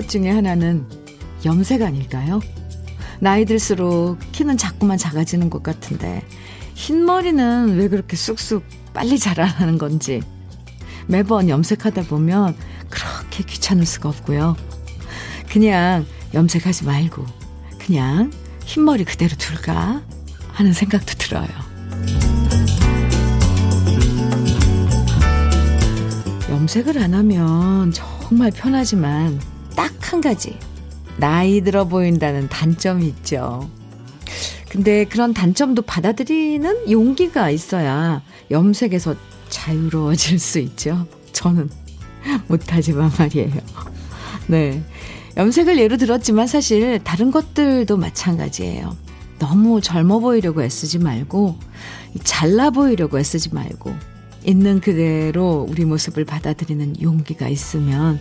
것 중에 하나는 염색 아닐까요? 나이 들수록 키는 자꾸만 작아지는 것 같은데 흰 머리는 왜 그렇게 쑥쑥 빨리 자라나는 건지 매번 염색하다 보면 그렇게 귀찮을 수가 없고요. 그냥 염색하지 말고 그냥 흰머리 그대로 둘까 하는 생각도 들어요. 염색을 안 하면 정말 편하지만 딱 한 가지 나이 들어 보인다는 단점이 있죠. 근데 그런 단점도 받아들이는 용기가 있어야 염색에서 자유로워질 수 있죠. 저는 못하지만 말이에요. 네. 염색을 예로 들었지만 사실 다른 것들도 마찬가지예요. 너무 젊어 보이려고 애쓰지 말고, 잘나 보이려고 애쓰지 말고, 있는 그대로 우리 모습을 받아들이는 용기가 있으면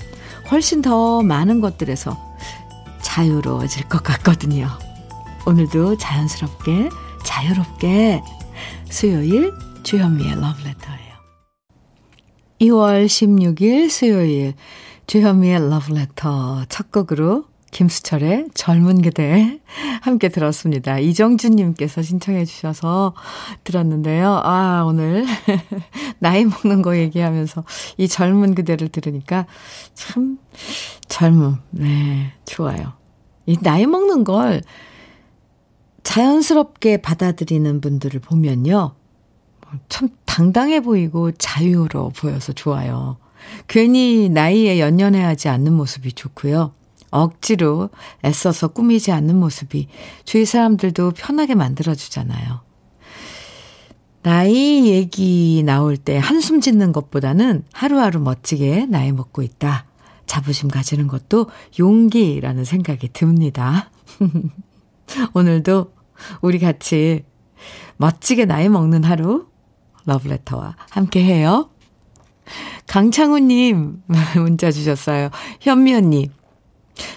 훨씬 더 많은 것들에서 자유로워질 것 같거든요. 오늘도 자연스럽게, 자유롭게 수요일 주현미의 러브레터예요. 2월 16일 수요일 주현미의 러브레터 첫 곡으로 김수철의 젊은 그대 함께 들었습니다. 이정준님께서 신청해 주셔서 들었는데요. 아, 오늘 나이 먹는 거 얘기하면서 이 젊은 그대를 들으니까 참 젊음. 네, 좋아요. 이 나이 먹는 걸 자연스럽게 받아들이는 분들을 보면요. 참 당당해 보이고 자유로워 보여서 좋아요. 괜히 나이에 연연해하지 않는 모습이 좋고요. 억지로 애써서 꾸미지 않는 모습이 주위 사람들도 편하게 만들어주잖아요. 나이 얘기 나올 때 한숨 짓는 것보다는 하루하루 멋지게 나이 먹고 있다. 자부심 가지는 것도 용기라는 생각이 듭니다. 오늘도 우리 같이 멋지게 나이 먹는 하루 러브레터와 함께 해요. 강창우님 문자 주셨어요. 현미 언니.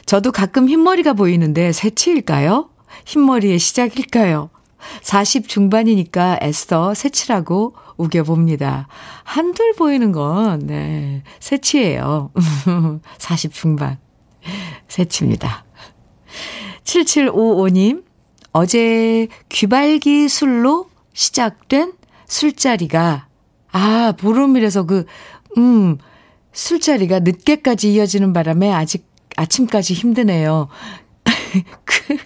저도 가끔 흰머리가 보이는데 새치일까요? 흰머리의 시작일까요? 40 중반이니까 애써 새치라고 우겨봅니다. 한둘 보이는 건, 네, 새치예요. 40 중반. 새치입니다. 7755님, 어제 귀발기 술로 시작된 술자리가, 아, 보름이라서 그, 음, 술자리가 늦게까지 이어지는 바람에 아직 아침까지 힘드네요. 그,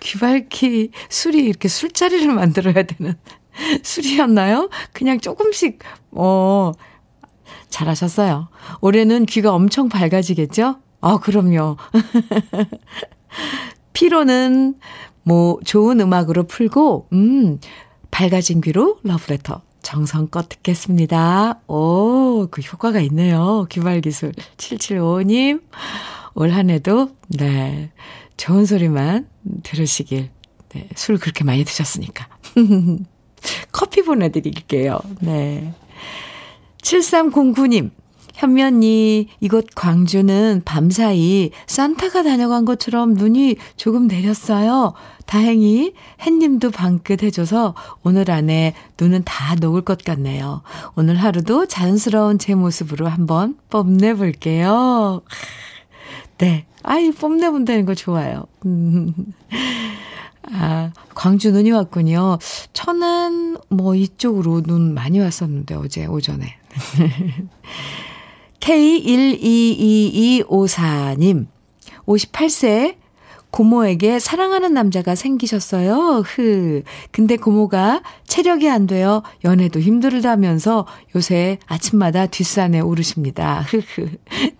귀발기 술이 이렇게 술자리를 만들어야 되는 술이었나요? 그냥 조금씩, 어, 잘하셨어요. 올해는 귀가 엄청 밝아지겠죠? 아, 그럼요. 피로는 뭐 좋은 음악으로 풀고, 음, 밝아진 귀로 러브레터 정성껏 듣겠습니다. 오, 그 효과가 있네요. 귀발기술 7755님. 올 한 해도, 네, 좋은 소리만 들으시길. 네, 술 그렇게 많이 드셨으니까. 커피 보내드릴게요. 네. 7309님. 현면이 이곳 광주는 밤사이 산타가 다녀간 것처럼 눈이 조금 내렸어요. 다행히 햇님도 방긋 해줘서 오늘 안에 눈은 다 녹을 것 같네요. 오늘 하루도 자연스러운 제 모습으로 한번 뽐내볼게요. 네. 아이, 뽐내 본다는 거 좋아요. 아, 광주 눈이 왔군요. 천안, 뭐, 이쪽으로 눈 많이 왔었는데, 어제 오전에. K12224님, 58세 고모에게 사랑하는 남자가 생기셨어요. 흐. 근데 고모가 체력이 안 돼요. 연애도 힘들다면서 요새 아침마다 뒷산에 오르십니다. 흐흐.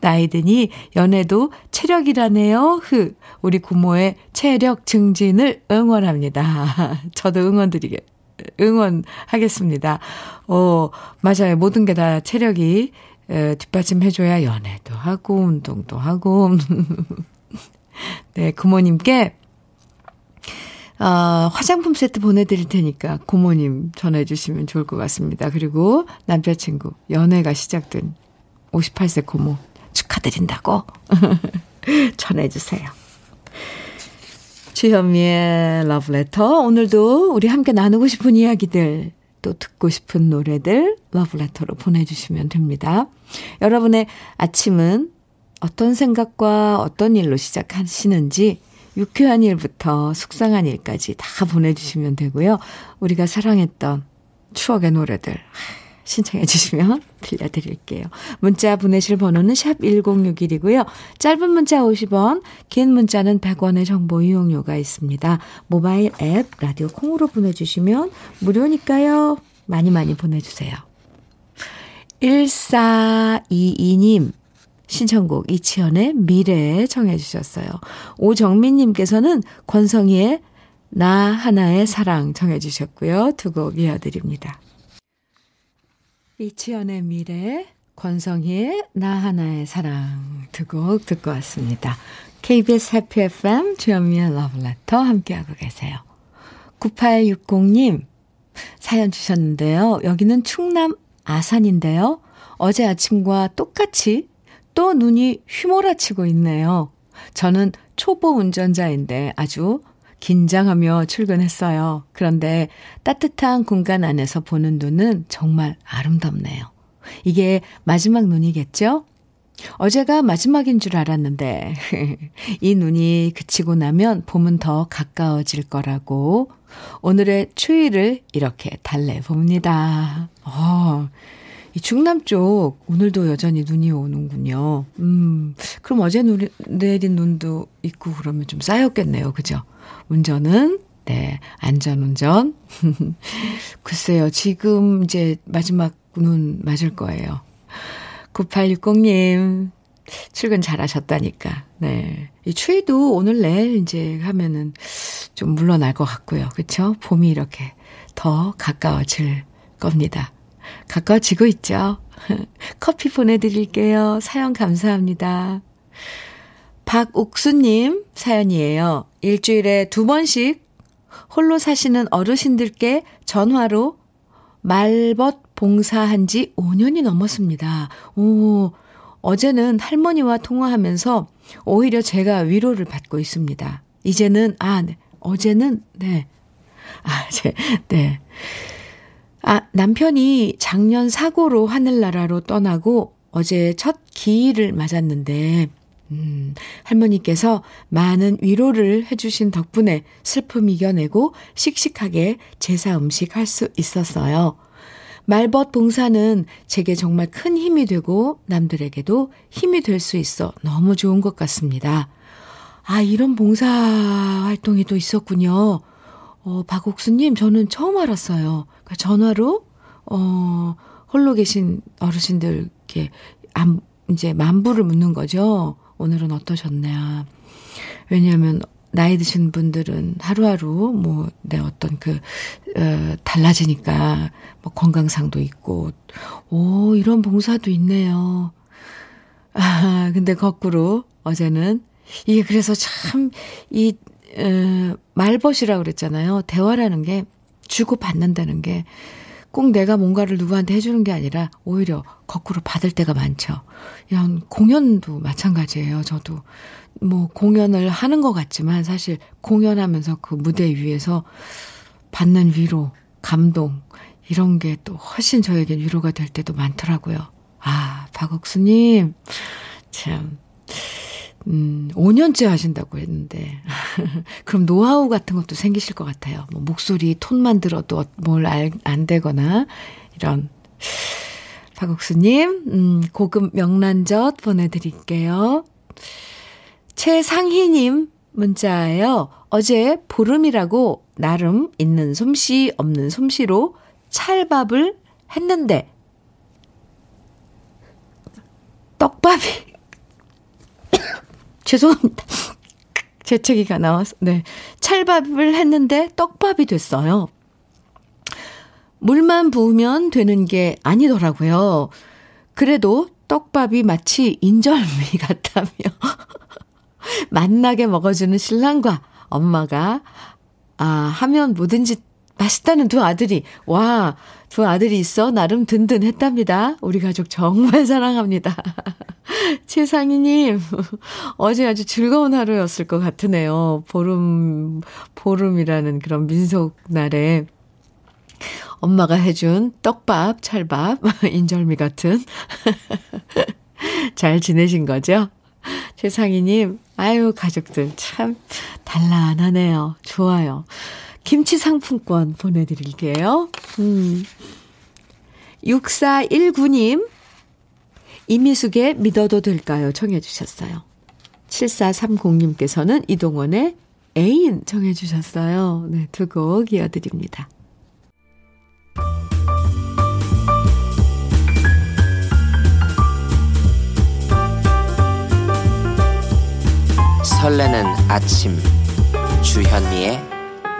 나이 드니 연애도 체력이라네요. 흐. 우리 고모의 체력 증진을 응원합니다. 저도 응원 드리게, 응원하겠습니다. 어, 맞아요. 모든 게 다 체력이 에, 뒷받침해줘야 연애도 하고, 운동도 하고. 네, 부모님께 어, 화장품 세트 보내드릴 테니까 고모님 전해주시면 좋을 것 같습니다. 그리고 남자친구, 연애가 시작된 58세 고모 축하드린다고 전해주세요. 주현미의 러브레터. 오늘도 우리 함께 나누고 싶은 이야기들, 또 듣고 싶은 노래들 러브레터로 보내주시면 됩니다. 여러분의 아침은 어떤 생각과 어떤 일로 시작하시는지 유쾌한 일부터 속상한 일까지 다 보내주시면 되고요. 우리가 사랑했던 추억의 노래들 신청해 주시면 들려드릴게요. 문자 보내실 번호는 샵 1061이고요. 짧은 문자 50원, 긴 문자는 100원의 정보 이용료가 있습니다. 모바일 앱 라디오 콩으로 보내주시면 무료니까요. 많이 많이 보내주세요. 1422님 신청곡 이치현의 미래 청해 주셨어요. 오정민 님께서는 권성희의 나 하나의 사랑 청해 주셨고요. 두 곡 이어드립니다. 이치현의 미래, 권성희의 나 하나의 사랑 두 곡 듣고 왔습니다. KBS 해피 FM 주현미의 러브레터 함께하고 계세요. 9860님 사연 주셨는데요. 여기는 충남 아산인데요. 어제 아침과 똑같이 또 눈이 휘몰아치고 있네요. 저는 초보 운전자인데 아주 긴장하며 출근했어요. 그런데 따뜻한 공간 안에서 보는 눈은 정말 아름답네요. 이게 마지막 눈이겠죠? 어제가 마지막인 줄 알았는데, 이 눈이 그치고 나면 봄은 더 가까워질 거라고 오늘의 추위를 이렇게 달래봅니다. 어, 이 충남 쪽 오늘도 여전히 눈이 오는군요. 음, 그럼 어제 누, 내린 눈도 있고 그러면 좀 쌓였겠네요. 그죠? 운전은 네, 안전운전. 글쎄요, 지금 이제 마지막 눈 맞을 거예요. 9860님, 출근 잘 하셨다니까. 네. 이 추위도 오늘 내일 이제 하면은 좀 물러날 것 같고요. 그쵸? 봄이 이렇게 더 가까워질 겁니다. 가까워지고 있죠. 커피 보내드릴게요. 사연 감사합니다. 박옥수님 사연이에요. 일주일에 두 번씩 홀로 사시는 어르신들께 전화로 말벗 봉사한 지 5년이 넘었습니다. 오, 어제는 할머니와 통화하면서 오히려 제가 위로를 받고 있습니다. 이제는, 아, 네. 어제는, 네. 아, 제, 네. 아, 남편이 작년 사고로 하늘나라로 떠나고 어제 첫 기일을 맞았는데, 음, 할머니께서 많은 위로를 해주신 덕분에 슬픔 이겨내고 씩씩하게 제사 음식 할 수 있었어요. 말벗 봉사는 제게 정말 큰 힘이 되고 남들에게도 힘이 될 수 있어 너무 좋은 것 같습니다. 아, 이런 봉사 활동이 또 있었군요. 어, 박옥수님, 저는 처음 알았어요. 전화로, 어, 홀로 계신 어르신들께, 안, 이제 만부를 묻는 거죠. 오늘은 어떠셨냐. 왜냐하면, 나이 드신 분들은 하루하루, 뭐, 내 어떤 그, 어, 달라지니까, 뭐, 건강상도 있고, 오, 이런 봉사도 있네요. 아, 근데 거꾸로, 어제는, 이게 그래서 참, 이, 에, 말벗이라고 그랬잖아요. 대화라는 게 주고 받는다는 게 꼭 내가 뭔가를 누구한테 해주는 게 아니라 오히려 거꾸로 받을 때가 많죠. 이런 공연도 마찬가지예요. 저도 뭐 공연을 하는 것 같지만 사실 공연하면서 그 무대 위에서 받는 위로, 감동 이런 게 또 훨씬 저에게 위로가 될 때도 많더라고요. 아, 박옥수님 참 음, 5년째 하신다고 했는데. 그럼 노하우 같은 것도 생기실 것 같아요. 뭐 목소리 톤만 들어도 뭘 알, 안 되거나, 이런. 박옥수님, 음, 고급 명란젓 보내드릴게요. 최상희님 문자예요. 어제 보름이라고 나름 있는 솜씨 없는 솜씨로 찰밥을 했는데, 떡밥이 죄송합니다. 재채기가 나와서, 네. 찰밥을 했는데 떡밥이 됐어요. 물만 부으면 되는 게 아니더라고요. 그래도 떡밥이 마치 인절미 같다며. 맛나게 먹어주는 신랑과 엄마가, 아, 하면 뭐든지 맛있다는 두 아들이, 와, 두 아들이 있어 나름 든든했답니다. 우리 가족 정말 사랑합니다. 최상희님, 어제 아주 즐거운 하루였을 것 같으네요. 보름, 보름이라는 그런 민속날에 엄마가 해준 떡밥, 찰밥, 인절미 같은. 잘 지내신 거죠? 세상이님, 아유, 가족들 참 단란하네요. 좋아요. 김치 상품권 보내드릴게요. 음. 6419님, 이미숙의 믿어도 될까요? 청해주셨어요. 7430님께서는 이동원의 애인 청해주셨어요. 네, 두 곡 이어드립니다. 설레는 아침 주현미의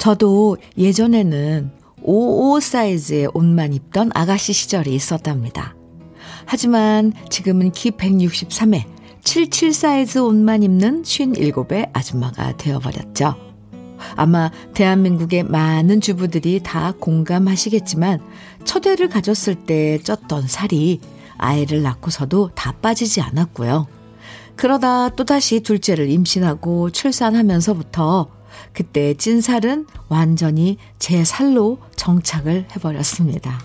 저도 예전에는 55 사이즈의 옷만 입던 아가씨 시절이 있었답니다. 하지만 지금은 키 163에 77 사이즈 옷만 입는 57의 아줌마가 되어버렸죠. 아마 대한민국의 많은 주부들이 다 공감하시겠지만 첫 애를 가졌을 때 쪘던 살이 아이를 낳고서도 다 빠지지 않았고요. 그러다 또다시 둘째를 임신하고 출산하면서부터 그때 찐살은 완전히 제 살로 정착을 해버렸습니다.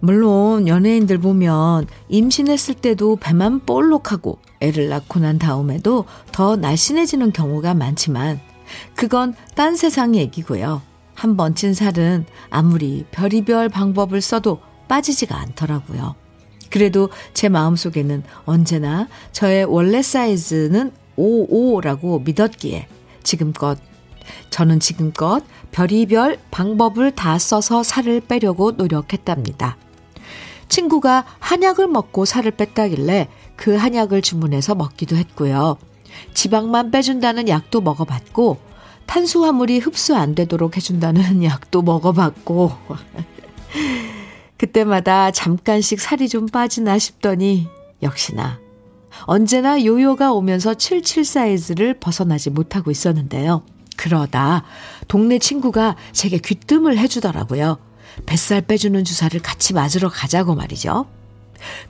물론 연예인들 보면 임신했을 때도 배만 볼록하고 애를 낳고 난 다음에도 더 날씬해지는 경우가 많지만 그건 딴 세상 얘기고요. 한 번 찐 살은 아무리 별의별 방법을 써도 빠지지가 않더라고요. 그래도 제 마음속에는 언제나 저의 원래 사이즈는 55라고 믿었기에 지금껏 저는 지금껏 별의별 방법을 다 써서 살을 빼려고 노력했답니다. 친구가 한약을 먹고 살을 뺐다길래 그 한약을 주문해서 먹기도 했고요. 지방만 빼준다는 약도 먹어봤고, 탄수화물이 흡수 안 되도록 해준다는 약도 먹어봤고, 그때마다 잠깐씩 살이 좀 빠지나 싶더니, 역시나 언제나 요요가 오면서 77 사이즈를 벗어나지 못하고 있었는데요. 그러다 동네 친구가 제게 귀뜸을 해주더라고요. 뱃살 빼주는 주사를 같이 맞으러 가자고 말이죠.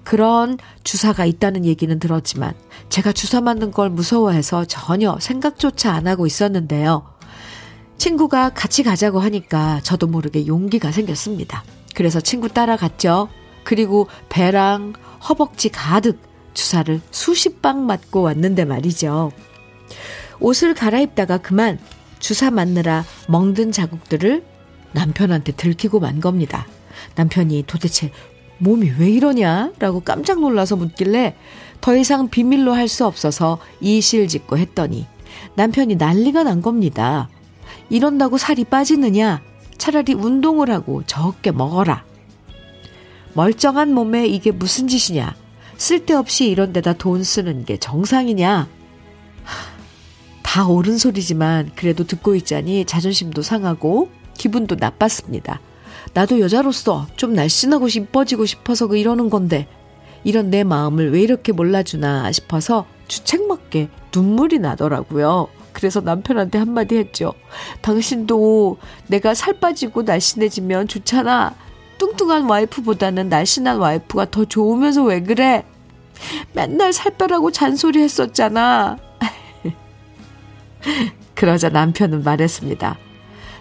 그런 주사가 있다는 얘기는 들었지만 제가 주사 맞는 걸 무서워해서 전혀 생각조차 안 하고 있었는데요. 친구가 같이 가자고 하니까 저도 모르게 용기가 생겼습니다. 그래서 친구 따라갔죠. 그리고 배랑 허벅지 가득 주사를 수십 방 맞고 왔는데 말이죠. 옷을 갈아입다가 그만 주사 맞느라 멍든 자국들을 남편한테 들키고 만 겁니다. 남편이 도대체 몸이 왜 이러냐? 라고 깜짝 놀라서 묻길래 더 이상 비밀로 할 수 없어서 이실 짓고 했더니 남편이 난리가 난 겁니다. 이런다고 살이 빠지느냐? 차라리 운동을 하고 적게 먹어라. 멀쩡한 몸에 이게 무슨 짓이냐? 쓸데없이 이런 데다 돈 쓰는 게 정상이냐? 다 옳은 소리지만 그래도 듣고 있자니 자존심도 상하고 기분도 나빴습니다. 나도 여자로서 좀 날씬하고 이뻐지고 싶어서 그 이러는 건데 이런 내 마음을 왜 이렇게 몰라주나 싶어서 주책맞게 눈물이 나더라고요. 그래서 남편한테 한마디 했죠. 당신도 내가 살 빠지고 날씬해지면 좋잖아. 뚱뚱한 와이프보다는 날씬한 와이프가 더 좋으면서 왜 그래? 맨날 살 빼라고 잔소리 했었잖아. 그러자 남편은 말했습니다.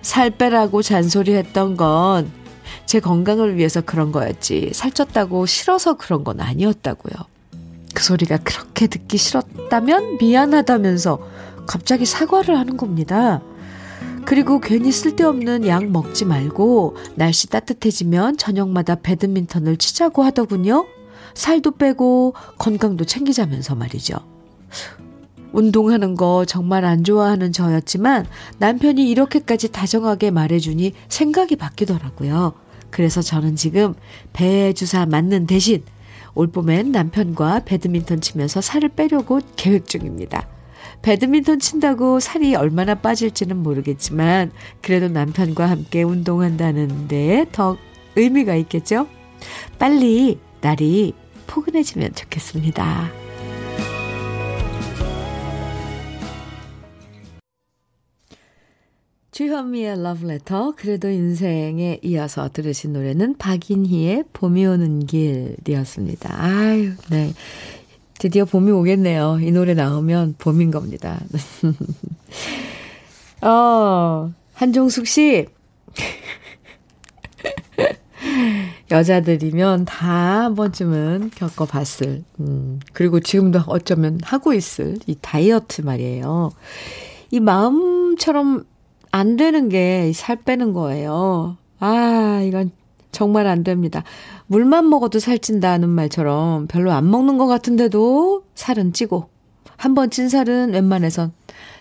살 빼라고 잔소리 했던 건 제 건강을 위해서 그런 거였지. 살쪘다고 싫어서 그런 건 아니었다고요. 그 소리가 그렇게 듣기 싫었다면 미안하다면서 갑자기 사과를 하는 겁니다. 그리고 괜히 쓸데없는 약 먹지 말고 날씨 따뜻해지면 저녁마다 배드민턴을 치자고 하더군요. 살도 빼고 건강도 챙기자면서 말이죠. 운동하는 거 정말 안 좋아하는 저였지만 남편이 이렇게까지 다정하게 말해주니 생각이 바뀌더라고요. 그래서 저는 지금 배 주사 맞는 대신 올 봄엔 남편과 배드민턴 치면서 살을 빼려고 계획 중입니다. 배드민턴 친다고 살이 얼마나 빠질지는 모르겠지만 그래도 남편과 함께 운동한다는데 더 의미가 있겠죠? 빨리 날이 포근해지면 좋겠습니다. 주현미의 러브레터 그래도 인생에 이어서 들으신 노래는 박인희의 봄이 오는 길이었습니다. 아유, 네. 드디어 봄이 오겠네요. 이 노래 나오면 봄인 겁니다. 어, 한종숙 씨. 여자들이면 다 한 번쯤은 겪어봤을, 음, 그리고 지금도 어쩌면 하고 있을 이 다이어트 말이에요. 이 마음처럼 안 되는 게 살 빼는 거예요. 아, 이건 정말 안 됩니다. 물만 먹어도 살찐다는 말처럼 별로 안 먹는 것 같은데도 살은 찌고, 한 번 찐 살은 웬만해선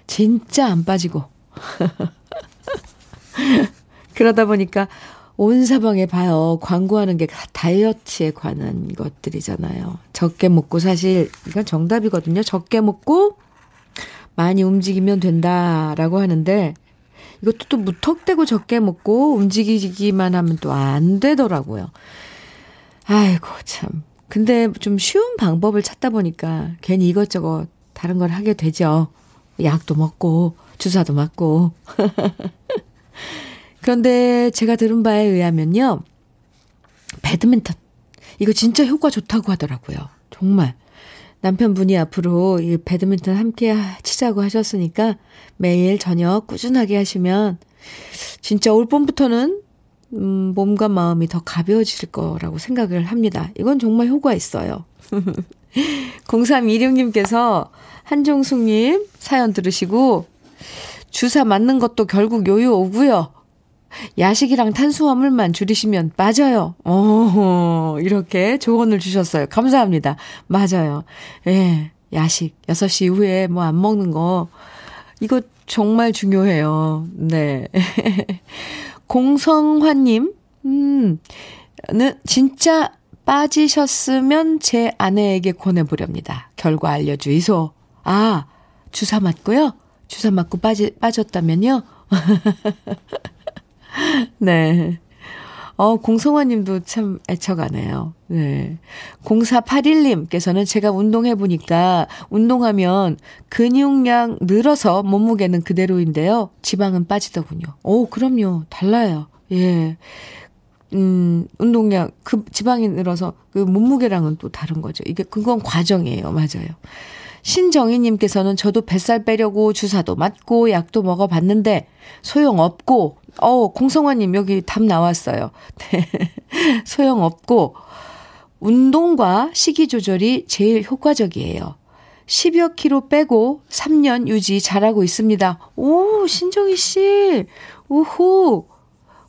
진짜 안 빠지고. 그러다 보니까 온 사방에 봐요. 광고하는 게 다이어트에 관한 것들이잖아요. 적게 먹고 사실 이건 정답이거든요. 적게 먹고 많이 움직이면 된다라고 하는데 이것도 또 무턱대고 적게 먹고 움직이기만 하면 또 안 되더라고요. 아이고, 참. 근데 좀 쉬운 방법을 찾다 보니까 괜히 이것저것 다른 걸 하게 되죠. 약도 먹고, 주사도 맞고. 그런데 제가 들은 바에 의하면요. 배드민턴. 이거 진짜 효과 좋다고 하더라고요. 정말. 남편분이 앞으로 이 배드민턴 함께 치자고 하셨으니까 매일 저녁 꾸준하게 하시면 진짜 올 봄부터는 음, 몸과 마음이 더 가벼워질 거라고 생각을 합니다. 이건 정말 효과 있어요. 0326님께서 한종숙님 사연 들으시고 주사 맞는 것도 결국 요요 오고요. 야식이랑 탄수화물만 줄이시면 맞아요. 어, 이렇게 조언을 주셨어요. 감사합니다. 맞아요. 예, 야식 6시 이후에 뭐 안 먹는 거 이거 정말 중요해요. 네. 공성화님, 음, 는 진짜 빠지셨으면 제 아내에게 권해보렵니다. 결과 알려주이소. 아, 주사 맞고요? 주사 맞고 빠지, 빠졌다면요? 네. 어, 공성화 님도 참 애처가네요. 네. 0481님께서는 제가 운동해보니까 운동하면 근육량 늘어서 몸무게는 그대로인데요. 지방은 빠지더군요. 오, 그럼요. 달라요. 예. 음, 운동량, 그 지방이 늘어서 그 몸무게랑은 또 다른 거죠. 이게, 그건 과정이에요. 맞아요. 신정희님께서는 저도 뱃살 빼려고 주사도 맞고 약도 먹어봤는데 소용없고, 어, 공성화님 여기 답 나왔어요. 네. 소용없고, 운동과 식이 조절이 제일 효과적이에요. 10여 킬로 빼고 3년 유지 잘하고 있습니다. 오, 신정희 씨. 우후.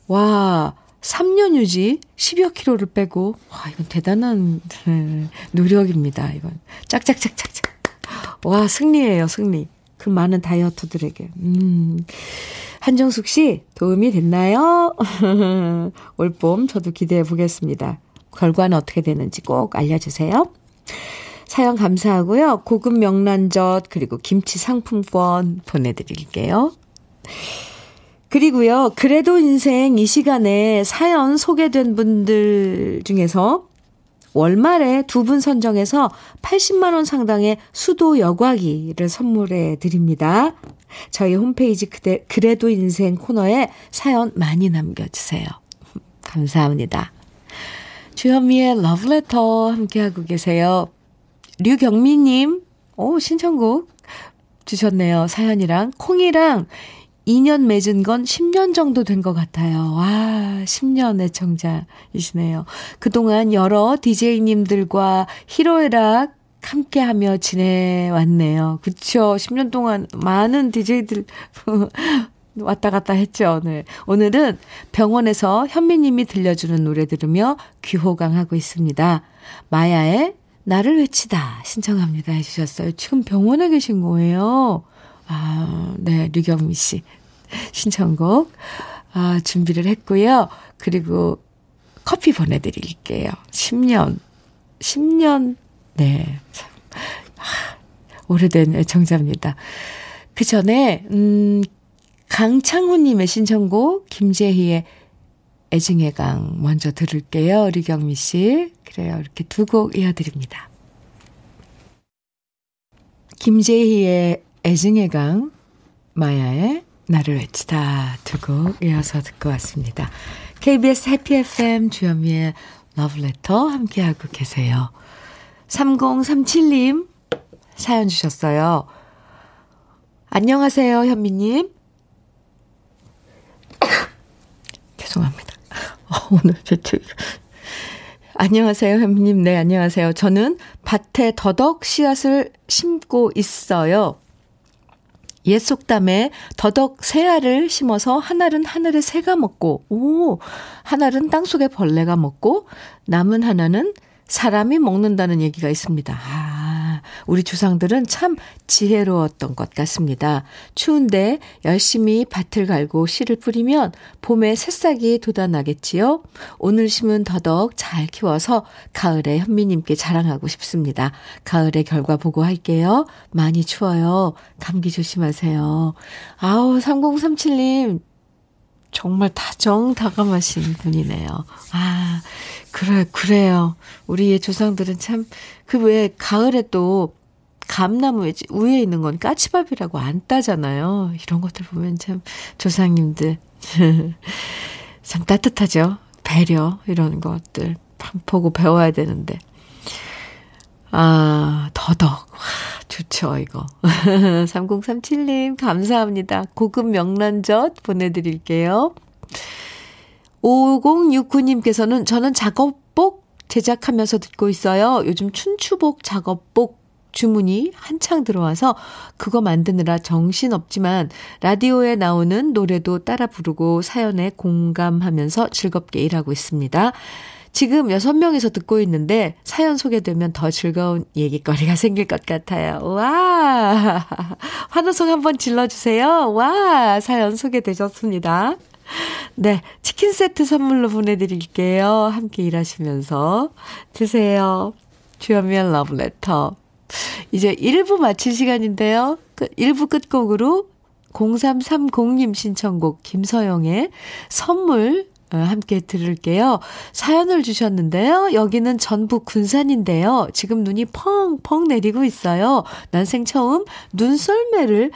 와, 3년 유지 10여 킬로를 빼고. 와, 이건 대단한 네, 노력입니다. 이건. 짝짝짝짝짝. 와, 승리예요, 승리. 그 많은 다이어터들에게. 음. 한정숙 씨, 도움이 됐나요? 올봄 저도 기대해 보겠습니다. 결과는 어떻게 되는지 꼭 알려주세요. 사연 감사하고요. 고급 명란젓, 그리고 김치 상품권 보내드릴게요. 그리고요, 그래도 인생 이 시간에 사연 소개된 분들 중에서 월말에 두 분 선정해서 80만원 상당의 수도 여과기를 선물해 드립니다. 저희 홈페이지 그대, 그래도 인생 코너에 사연 많이 남겨주세요. 감사합니다. 주현미의 러브레터 함께하고 계세요. 류경미님, 오, 신청곡 주셨네요. 사연이랑 콩이랑 2년 맺은 건 10년 정도 된 것 같아요. 와, 10년 애청자이시네요. 그동안 여러 DJ님들과 히로에락 함께 하며 지내왔네요. 그쵸. 10년 동안 많은 DJ들 왔다 갔다 했죠. 네. 오늘은 병원에서 현미님이 들려주는 노래 들으며 귀호강하고 있습니다. 마야의 나를 외치다 신청합니다 해주셨어요. 지금 병원에 계신 거예요. 아, 네, 류경미 씨. 신청곡, 아, 준비를 했고요. 그리고 커피 보내드릴게요. 10년, 10년, 네. 참, 아, 오래된 애청자입니다. 그 전에, 음, 강창훈님의 신청곡, 김재희의 애증의 강 먼저 들을게요. 류경미 씨. 그래요. 이렇게 두 곡 이어드립니다. 김재희의 애증의 강, 마야의 나를 외치다 두 곡 이어서 듣고 왔습니다. KBS 해피 FM 주현미의 러브레터 함께하고 계세요. 3037님 사연 주셨어요. 안녕하세요, 현미님. 죄송합니다. 오늘 제 안녕하세요, 현미님. 네, 안녕하세요. 저는 밭에 더덕 씨앗을 심고 있어요. 옛 속담에 더덕 세 알을 심어서 한 알은 하늘에 새가 먹고, 오, 한 알은 땅속에 벌레가 먹고, 남은 하나는 사람이 먹는다는 얘기가 있습니다. 아, 우리 조상들은 참 지혜로웠던 것 같습니다. 추운데 열심히 밭을 갈고 씨를 뿌리면 봄에 새싹이 돋아나겠지요? 오늘 심은 더덕 잘 키워서 가을에 현미님께 자랑하고 싶습니다. 가을의 결과 보고 할게요. 많이 추워요. 감기 조심하세요. 아우, 3037님. 정말 다정다감하신 분이네요. 아, 그래, 그래요. 우리의 조상들은 참, 그 왜, 가을에 또, 감나무 위에 있는 건 까치밥이라고 안 따잖아요. 이런 것들 보면 참, 조상님들. 참 따뜻하죠. 배려, 이런 것들. 보고 배워야 되는데. 아, 더덕. 와, 좋죠, 이거. 3037님, 감사합니다. 고급 명란젓 보내드릴게요. 5069님께서는 저는 작업복 제작하면서 듣고 있어요. 요즘 춘추복 작업복 주문이 한창 들어와서 그거 만드느라 정신 없지만 라디오에 나오는 노래도 따라 부르고 사연에 공감하면서 즐겁게 일하고 있습니다. 지금 6명에서 듣고 있는데 사연 소개되면 더 즐거운 얘기거리가 생길 것 같아요. 와! 환호성 한번 질러주세요. 와! 사연 소개되셨습니다. 네, 치킨 세트 선물로 보내드릴게요. 함께 일하시면서 드세요. 주연미의 러브레터. 이제 1부 마칠 시간인데요. 1부 그 끝곡으로 0330님 신청곡 김서영의 선물 어, 함께 들을게요. 사연을 주셨는데요. 여기는 전북 군산인데요. 지금 눈이 펑펑 내리고 있어요. 난생 처음 눈썰매를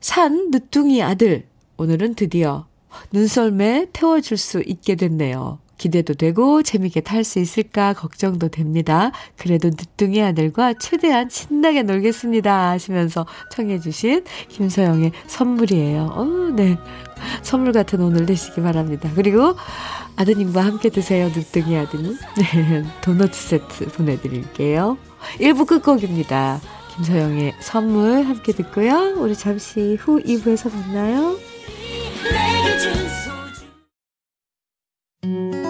산 늦둥이 아들. 오늘은 드디어 눈썰매 태워줄 수 있게 됐네요. 기대도 되고 재밌게 탈 수 있을까 걱정도 됩니다. 그래도 늦둥이 아들과 최대한 신나게 놀겠습니다. 하시면서 청해주신 김서영의 선물이에요. 어, 네. 선물 같은 오늘 되시기 바랍니다. 그리고 아드님과 함께 드세요. 늦둥이 아드님. 네. 도넛 세트 보내드릴게요. 1부 끝곡입니다. 김서영의 선물 함께 듣고요. 우리 잠시 후 2부에서 만나요. 혼자라고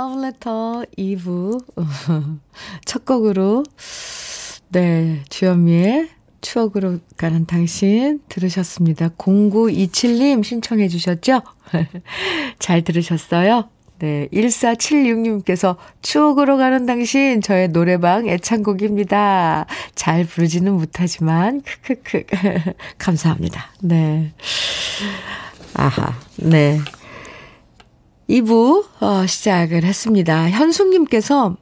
Love Letter 2부 첫 곡으로 네 주현미의 추억으로 가는 당신 들으셨습니다. 0927님 신청해 주셨죠? 잘 들으셨어요? 네, 1476님께서 추억으로 가는 당신 저의 노래방 애창곡입니다. 잘 부르지는 못하지만 크크크 감사합니다. 네. 아하. 네. 2부 어, 시작을 했습니다. 현숙님께서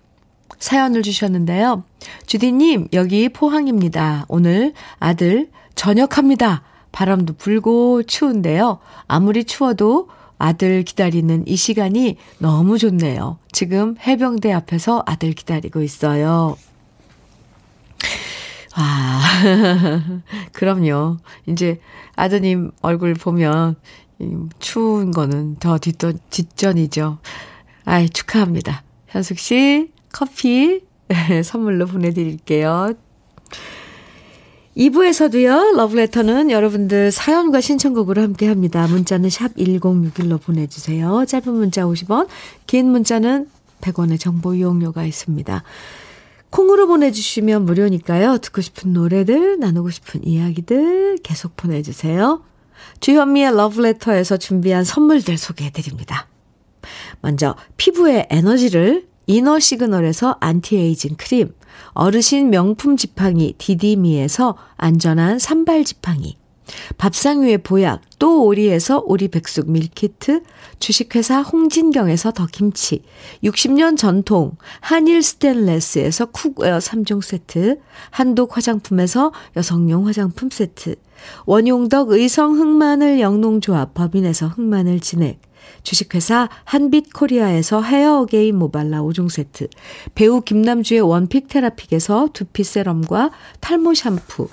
사연을 주셨는데요. 주디님, 여기 포항입니다. 오늘 아들 전역합니다. 바람도 불고 추운데요. 아무리 추워도 아들 기다리는 이 시간이 너무 좋네요. 지금 해병대 앞에서 아들 기다리고 있어요. 아, 그럼요. 이제 아드님 얼굴 보면 추운 거는 더 뒷전, 뒷전이죠. 아이, 축하합니다. 현숙 씨, 커피 선물로 보내드릴게요. 2부에서도요, 러브레터는 여러분들 사연과 신청곡으로 함께 합니다. 문자는 샵 1061로 보내주세요. 짧은 문자 50원, 긴 문자는 100원의 정보 이용료가 있습니다. 콩으로 보내주시면 무료니까요. 듣고 싶은 노래들, 나누고 싶은 이야기들 계속 보내주세요. 주현미의 러브레터에서 준비한 선물들 소개해드립니다. 먼저 피부의 에너지를 이너 시그널에서 안티에이징 크림, 어르신 명품 지팡이 디디미에서 안전한 삼발 지팡이, 밥상 위의 보약 또 오리에서 오리백숙 밀키트, 주식회사 홍진경에서 더김치, 60년 전통 한일 스텐레스에서 cookware 3종 세트, 한독 화장품에서 여성용 화장품 세트, 원용덕 의성 흑마늘 영농조합 법인에서 흑마늘 진액, 주식회사 한빛코리아에서 헤어 어게인 모발라 5종 세트, 배우 김남주의 원픽 테라픽에서 두피 세럼과 탈모 샴푸,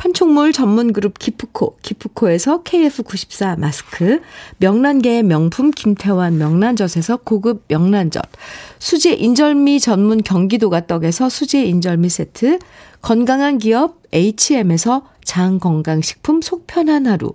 판촉물 전문 그룹 기프코, 기프코에서 KF94 마스크, 명란계의 명품 김태환 명란젓에서 고급 명란젓, 수제 인절미 전문 경기도가 떡에서 수제 인절미 세트, 건강한 기업 H&M에서 장 건강식품 속편한 하루,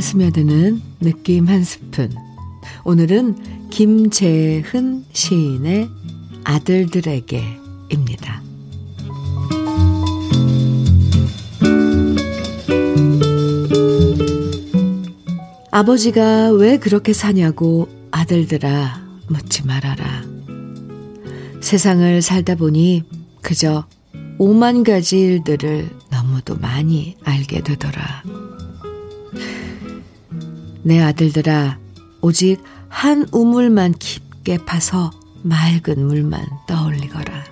스며드는 느낌 한 스푼. 오늘은 김재흔 시인의 아들들에게입니다. 아버지가 왜 그렇게 사냐고 아들들아 묻지 말아라. 세상을 살다 보니 그저 오만 가지 일들을 너무도 많이 알게 되더라. 내 아들들아, 오직 한 우물만 깊게 파서 맑은 물만 떠올리거라.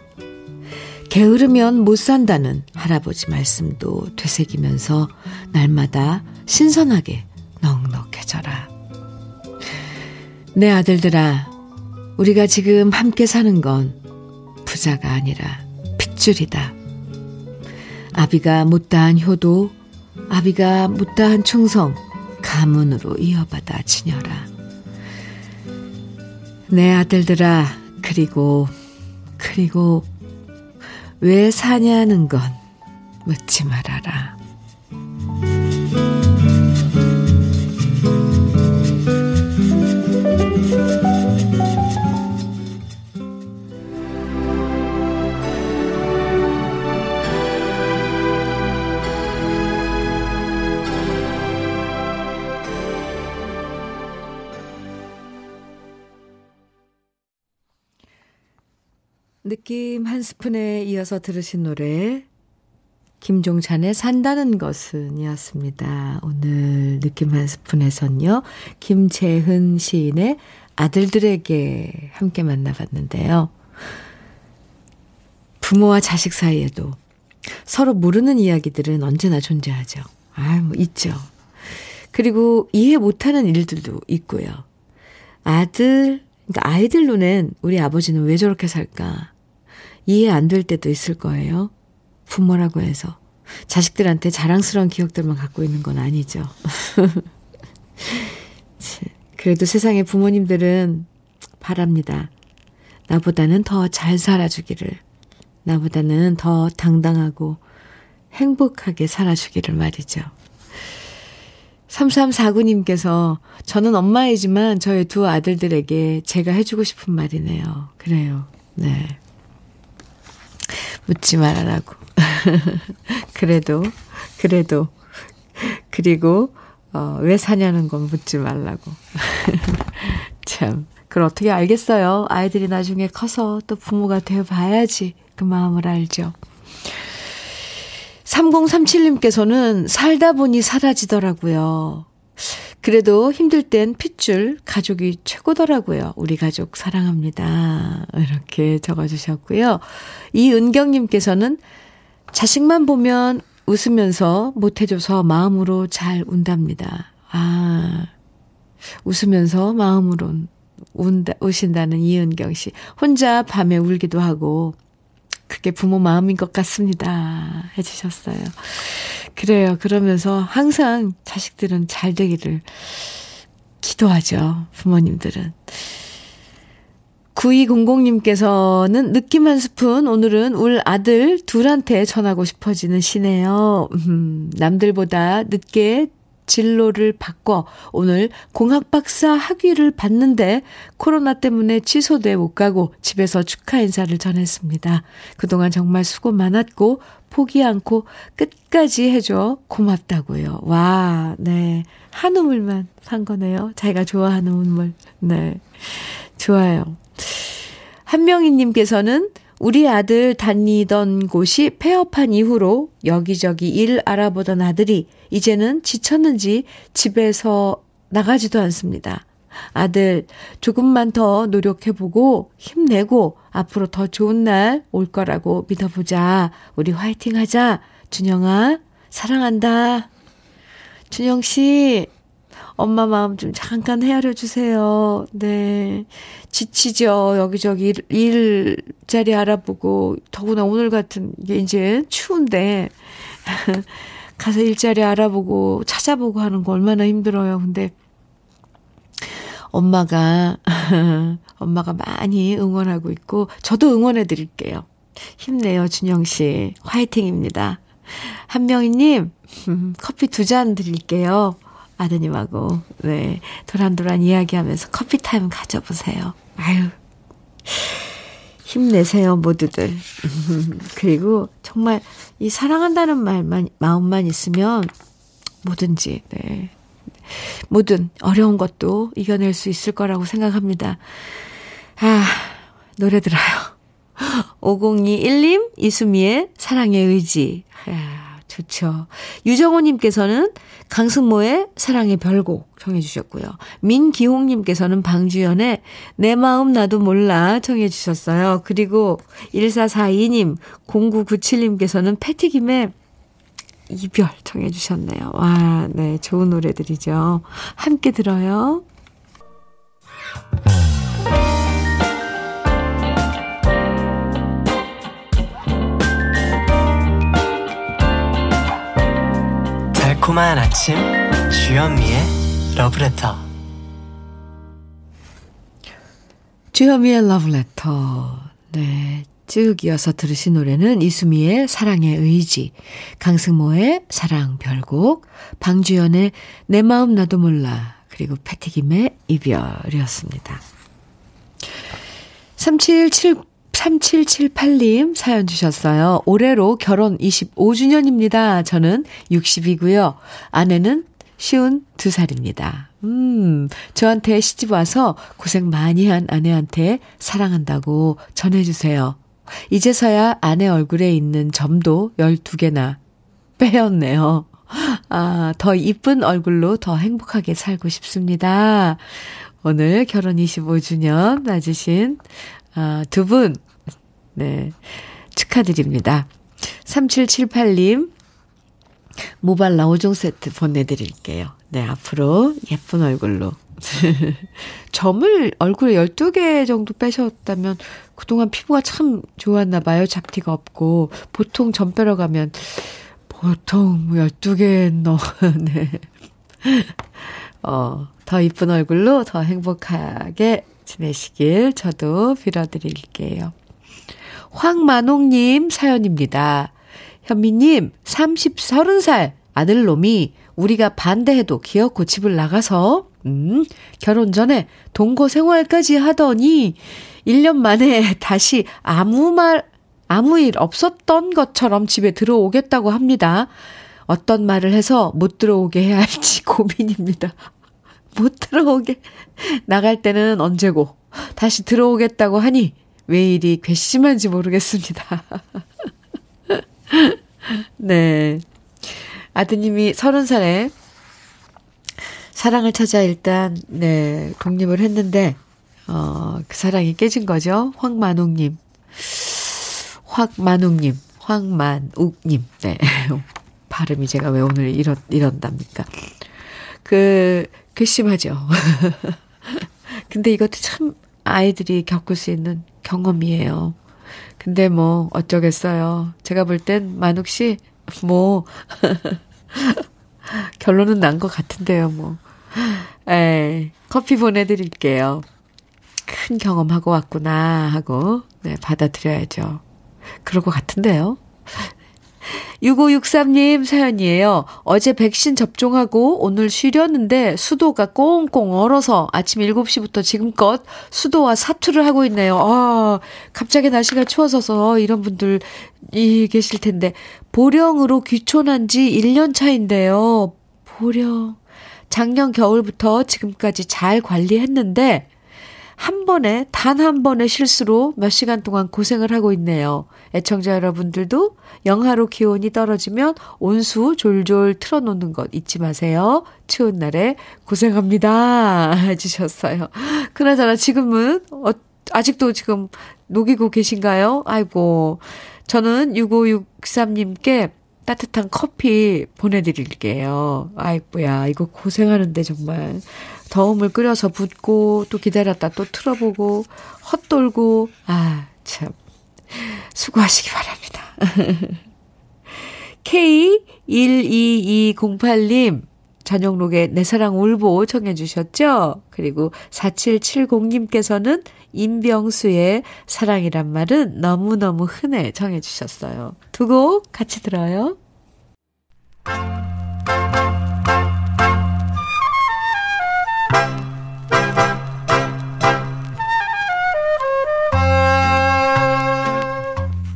게으르면 못 산다는 할아버지 말씀도 되새기면서 날마다 신선하게 넉넉해져라. 내 아들들아, 우리가 지금 함께 사는 건 부자가 아니라 핏줄이다. 아비가 못다한 효도, 아비가 못다한 충성, 가문으로 이어받아 지녀라. 내 아들들아, 그리고, 그리고, 왜 사냐는 건 묻지 말아라. 느낌 한 스푼에 이어서 들으신 노래 김종찬의 산다는 것은 이었습니다. 오늘 느낌 한 스푼에선요. 김재흔 시인의 아들들에게 함께 만나봤는데요. 부모와 자식 사이에도 서로 모르는 이야기들은 언제나 존재하죠. 아, 뭐 있죠. 그리고 이해 못하는 일들도 있고요. 아들, 그러니까 아이들 눈엔 우리 아버지는 왜 저렇게 살까? 이해 안 될 때도 있을 거예요. 부모라고 해서. 자식들한테 자랑스러운 기억들만 갖고 있는 건 아니죠. 그래도 세상의 부모님들은 바랍니다. 나보다는 더 잘 살아주기를. 나보다는 더 당당하고 행복하게 살아주기를 말이죠. 3349님께서 저는 엄마이지만 저의 두 아들들에게 제가 해주고 싶은 말이네요. 그래요. 네. 묻지 말아라고. 그래도, 그래도, 그리고, 어, 왜 사냐는 건 묻지 말라고. 참, 그걸 어떻게 알겠어요? 아이들이 나중에 커서 또 부모가 되어 봐야지 그 마음을 알죠. 3037님께서는 살다 보니 사라지더라고요. 그래도 힘들 땐 핏줄 가족이 최고더라고요. 우리 가족 사랑합니다. 이렇게 적어주셨고요. 이은경님께서는 자식만 보면 웃으면서 못해줘서 마음으로 잘 운답니다. 아, 웃으면서 마음으로 운다, 우신다는 이은경 씨. 혼자 밤에 울기도 하고, 그게 부모 마음인 것 같습니다. 해주셨어요. 그래요. 그러면서 항상 자식들은 잘 되기를 기도하죠. 부모님들은. 9200님께서는 느낌 한 스푼, 오늘은 울 아들 둘한테 전하고 싶어지는 시네요. 음, 남들보다 늦게 진로를 바꿔 오늘 공학 박사 학위를 받는데 코로나 때문에 취소돼 못 가고 집에서 축하 인사를 전했습니다. 그동안 정말 수고 많았고 포기 않고 끝까지 해줘 고맙다고요. 와, 네. 한 우물만 산 거네요. 자기가 좋아하는 우물. 네. 좋아요. 한명희님께서는 우리 아들 다니던 곳이 폐업한 이후로 여기저기 일 알아보던 아들이 이제는 지쳤는지 집에서 나가지도 않습니다. 아들, 조금만 더 노력해보고 힘내고 앞으로 더 좋은 날 올 거라고 믿어보자. 우리 화이팅 하자. 준영아, 사랑한다. 준영 씨, 엄마 마음 좀 잠깐 헤아려 주세요. 네. 지치죠. 여기저기 일, 일자리 알아보고, 더구나 오늘 같은 게 이제 추운데, 가서 일자리 알아보고, 찾아보고 하는 거 얼마나 힘들어요. 근데, 엄마가, 엄마가 많이 응원하고 있고, 저도 응원해 드릴게요. 힘내요, 준영 씨. 화이팅입니다. 한명희님, 커피 두 잔 드릴게요. 아드님하고, 네, 도란도란 이야기하면서 커피 타임 가져보세요. 아유, 힘내세요, 모두들. 그리고 정말 이 사랑한다는 말만, 마음만 있으면 뭐든지, 네. 모든 어려운 것도 이겨낼 수 있을 거라고 생각합니다. 아, 노래 들어요. 5021님, 이수미의 사랑의 의지. 아, 좋죠. 유정호님께서는 강승모의 사랑의 별곡 청해주셨고요. 민기홍님께서는 방주연의 내 마음 나도 몰라 청해주셨어요. 그리고 1442님, 0997님께서는 패티김의 이별 청해주셨네요. 와, 네, 좋은 노래들이죠. 함께 들어요. 달콤한 아침 주현미의 러브레터 주현미의 러브레터 네. 쭉 이어서 들으신 노래는 이수미의 사랑의 의지, 강승모의 사랑 별곡, 방주연의 내 마음 나도 몰라, 그리고 패티김의 이별이었습니다. 377 3778님 사연 주셨어요. 올해로 결혼 25주년입니다. 저는 60이고요. 아내는 쉬운 2살입니다. 음, 저한테 시집 와서 고생 많이 한 아내한테 사랑한다고 전해주세요. 이제서야 아내 얼굴에 있는 점도 12개나 빼었네요. 아, 더 이쁜 얼굴로 더 행복하게 살고 싶습니다. 오늘 결혼 25주년 맞으신 아, 두 분, 네, 축하드립니다. 3778님, 모발라 5종 세트 보내드릴게요. 네, 앞으로 예쁜 얼굴로. 점을 얼굴에 12개 정도 빼셨다면 그동안 피부가 참 좋았나 봐요. 잡티가 없고. 보통 점 빼러 가면 보통 12개 넣어, 네. 어, 더 이쁜 얼굴로 더 행복하게 지내시길 저도 빌어드릴게요. 황만옥님 사연입니다. 현미님, 30, 30살 아들놈이 우리가 반대해도 기어코 집을 나가서, 음, 결혼 전에 동거 생활까지 하더니, 1년 만에 다시 아무 말, 아무 일 없었던 것처럼 집에 들어오겠다고 합니다. 어떤 말을 해서 못 들어오게 해야 할지 고민입니다. 못 들어오게. 나갈 때는 언제고, 다시 들어오겠다고 하니, 왜 이리 괘씸한지 모르겠습니다. 네. 아드님이 서른 살에 사랑을 찾아 일단, 네, 독립을 했는데, 어, 그 사랑이 깨진 거죠. 황만욱님. 황만욱님. 황만욱님. 네. 발음이 제가 왜 오늘 이런, 이런답니까? 그, 괘씸하죠. 근데 이것도 참 아이들이 겪을 수 있는 경험이에요. 근데 뭐, 어쩌겠어요. 제가 볼 땐 만욱 씨, 뭐, 결론은 난 것 같은데요, 뭐. 에 커피 보내드릴게요. 큰 경험하고 왔구나 하고, 네, 받아들여야죠. 그럴 것 같은데요. 6563님 사연이에요. 어제 백신 접종하고 오늘 쉬려는데 수도가 꽁꽁 얼어서 아침 7시부터 지금껏 수도와 사투를 하고 있네요. 아, 갑자기 날씨가 추워져서 이런 분들 이 계실 텐데 보령으로 귀촌한 지 1년 차인데요. 보령. 작년 겨울부터 지금까지 잘 관리했는데 한 번에, 단 한 번의 실수로 몇 시간 동안 고생을 하고 있네요. 애청자 여러분들도 영하로 기온이 떨어지면 온수 졸졸 틀어놓는 것 잊지 마세요. 추운 날에 고생합니다. 해주셨어요. 그나저나 지금은, 어, 아직도 지금 녹이고 계신가요? 아이고. 저는 6563님께 따뜻한 커피 보내드릴게요. 아이고야, 이거 고생하는데 정말. 더움을 끓여서 붓고 또 기다렸다 또 틀어보고 헛돌고 아 참 수고하시기 바랍니다. K12208님 저녁록에 내 사랑 울보 청해 주셨죠? 그리고 4770님께서는 임병수의 사랑이란 말은 너무너무 흔해 청해 주셨어요. 두 곡 같이 들어요.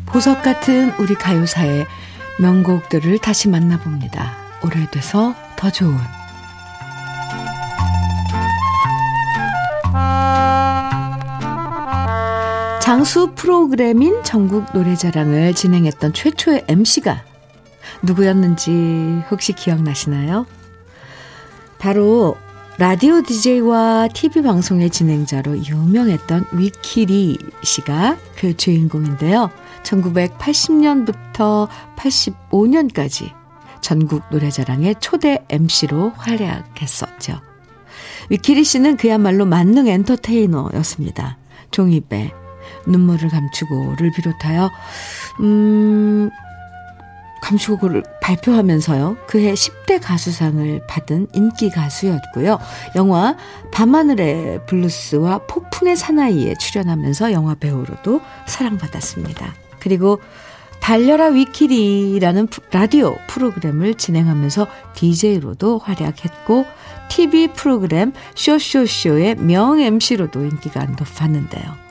보석 같은 우리 가요사의 명곡들을 다시 만나봅니다. 오래돼서 더 좋은 장수 프로그램인 전국 노래자랑을 진행했던 최초의 MC가 누구였는지 혹시 기억나시나요? 바로 라디오 DJ와 TV 방송의 진행자로 유명했던 위키리 씨가 그 주인공인데요. 1980년부터 85년까지 전국 노래자랑의 초대 MC로 활약했었죠. 위키리 씨는 그야말로 만능 엔터테이너였습니다. 종이배, 눈물을 감추고를 비롯하여, 음, 감추고를 발표하면서요. 그해 10대 가수상을 받은 인기 가수였고요. 영화 밤하늘의 블루스와 폭풍의 사나이에 출연하면서 영화 배우로도 사랑받았습니다. 그리고 달려라 위키리라는 라디오 프로그램을 진행하면서 DJ로도 활약했고 TV 프로그램 쇼쇼쇼의 명 MC로도 인기가 높았는데요.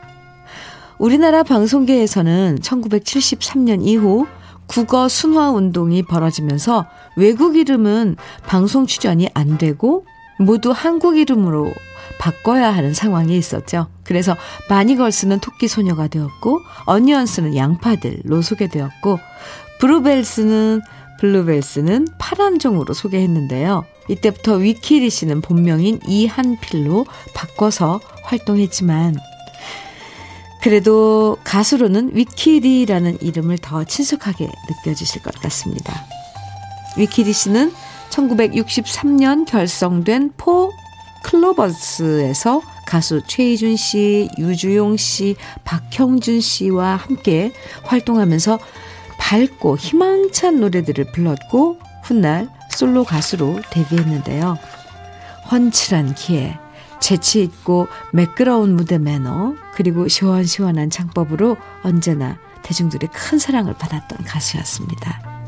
우리나라 방송계에서는 1973년 이후 국어 순화 운동이 벌어지면서 외국 이름은 방송 출연이 안 되고 모두 한국 이름으로 바꿔야 하는 상황이 있었죠. 그래서 마니걸스는 토끼 소녀가 되었고 어니언스는 양파들로 소개되었고 브루벨스는 블루벨스는 파란종으로 소개했는데요. 이때부터 위키리 씨는 본명인 이한필로 바꿔서 활동했지만 그래도 가수로는 위키리라는 이름을 더 친숙하게 느껴지실 것 같습니다. 위키리 씨는 1963년 결성된 포 클로버스에서 가수 최희준 씨, 유주용 씨, 박형준 씨와 함께 활동하면서 밝고 희망찬 노래들을 불렀고 훗날 솔로 가수로 데뷔했는데요. 훤칠한 기에 재치 있고 매끄러운 무대 매너 그리고 시원시원한 창법으로 언제나 대중들의 큰 사랑을 받았던 가수였습니다.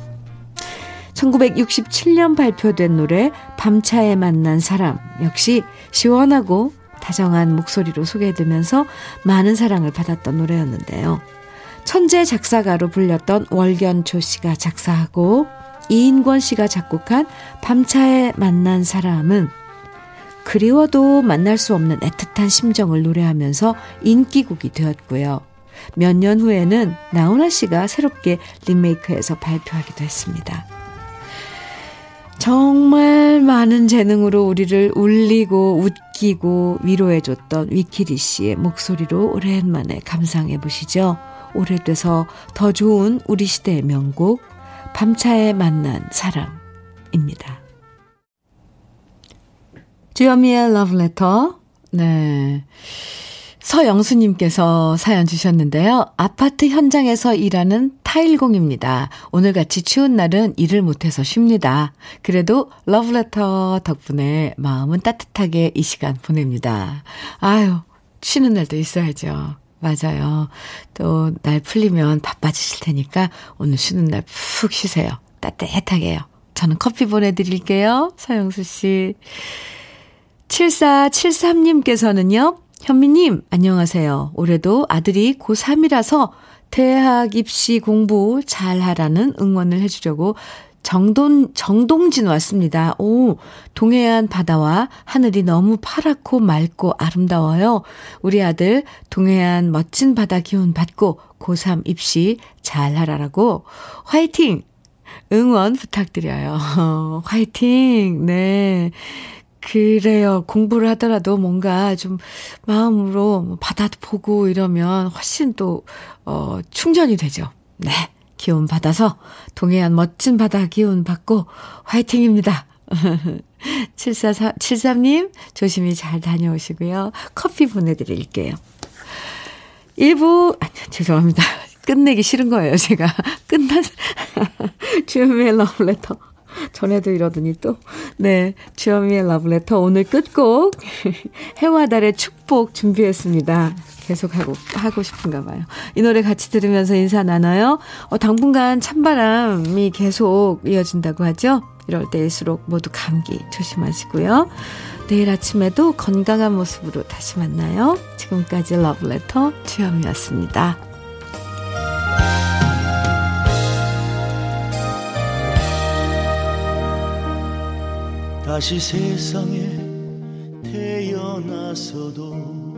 1967년 발표된 노래 밤차에 만난 사람 역시 시원하고 다정한 목소리로 소개되면서 많은 사랑을 받았던 노래였는데요. 천재 작사가로 불렸던 월견초 씨가 작사하고 이인권 씨가 작곡한 밤차에 만난 사람은 그리워도 만날 수 없는 애틋한 심정을 노래하면서 인기곡이 되었고요. 몇 년 후에는 나훈아 씨가 새롭게 리메이크해서 발표하기도 했습니다. 정말 많은 재능으로 우리를 울리고 웃기고 위로해줬던 위키리 씨의 목소리로 오랜만에 감상해 보시죠. 오래돼서 더 좋은 우리 시대의 명곡, 밤차에 만난 사람입니다. 주여미의 러브레터. 네. 서영수님께서 사연 주셨는데요. 아파트 현장에서 일하는 타일공입니다. 오늘 같이 추운 날은 일을 못해서 쉽니다. 그래도 러브레터 덕분에 마음은 따뜻하게 이 시간 보냅니다. 아유, 쉬는 날도 있어야죠. 맞아요. 또 날 풀리면 바빠지실 테니까 오늘 쉬는 날 푹 쉬세요. 따뜻하게요. 저는 커피 보내드릴게요. 서영수 씨. 7473님께서는요. 현미님, 안녕하세요. 올해도 아들이 고3이라서 대학 입시 공부 잘 하라는 응원을 해주려고 정돈, 정동진 왔습니다. 오, 동해안 바다와 하늘이 너무 파랗고 맑고 아름다워요. 우리 아들 동해안 멋진 바다 기운 받고 고3 입시 잘 하라라고 화이팅! 응원 부탁드려요. 화이팅! 네. 그래요. 공부를 하더라도 뭔가 좀 마음으로 뭐 바다도 보고 이러면 훨씬 또, 어, 충전이 되죠. 네. 기운 받아서 동해안 멋진 바다 기운 받고 화이팅입니다. 744, 73님, 조심히 잘 다녀오시고요. 커피 보내드릴게요. 1부, 아, 죄송합니다. 끝내기 싫은 거예요, 제가. 끝난, 주현미의 러브레터. 전에도 이러더니 또. 네. 주현미의 러브레터 오늘 끝곡. 해와 달의 축복 준비했습니다. 계속 하고, 하고 싶은가 봐요. 이 노래 같이 들으면서 인사 나눠요. 어, 당분간 찬바람이 계속 이어진다고 하죠. 이럴 때일수록 모두 감기 조심하시고요. 내일 아침에도 건강한 모습으로 다시 만나요. 지금까지 러브레터 주현미였습니다. 다시 세상에 태어나서도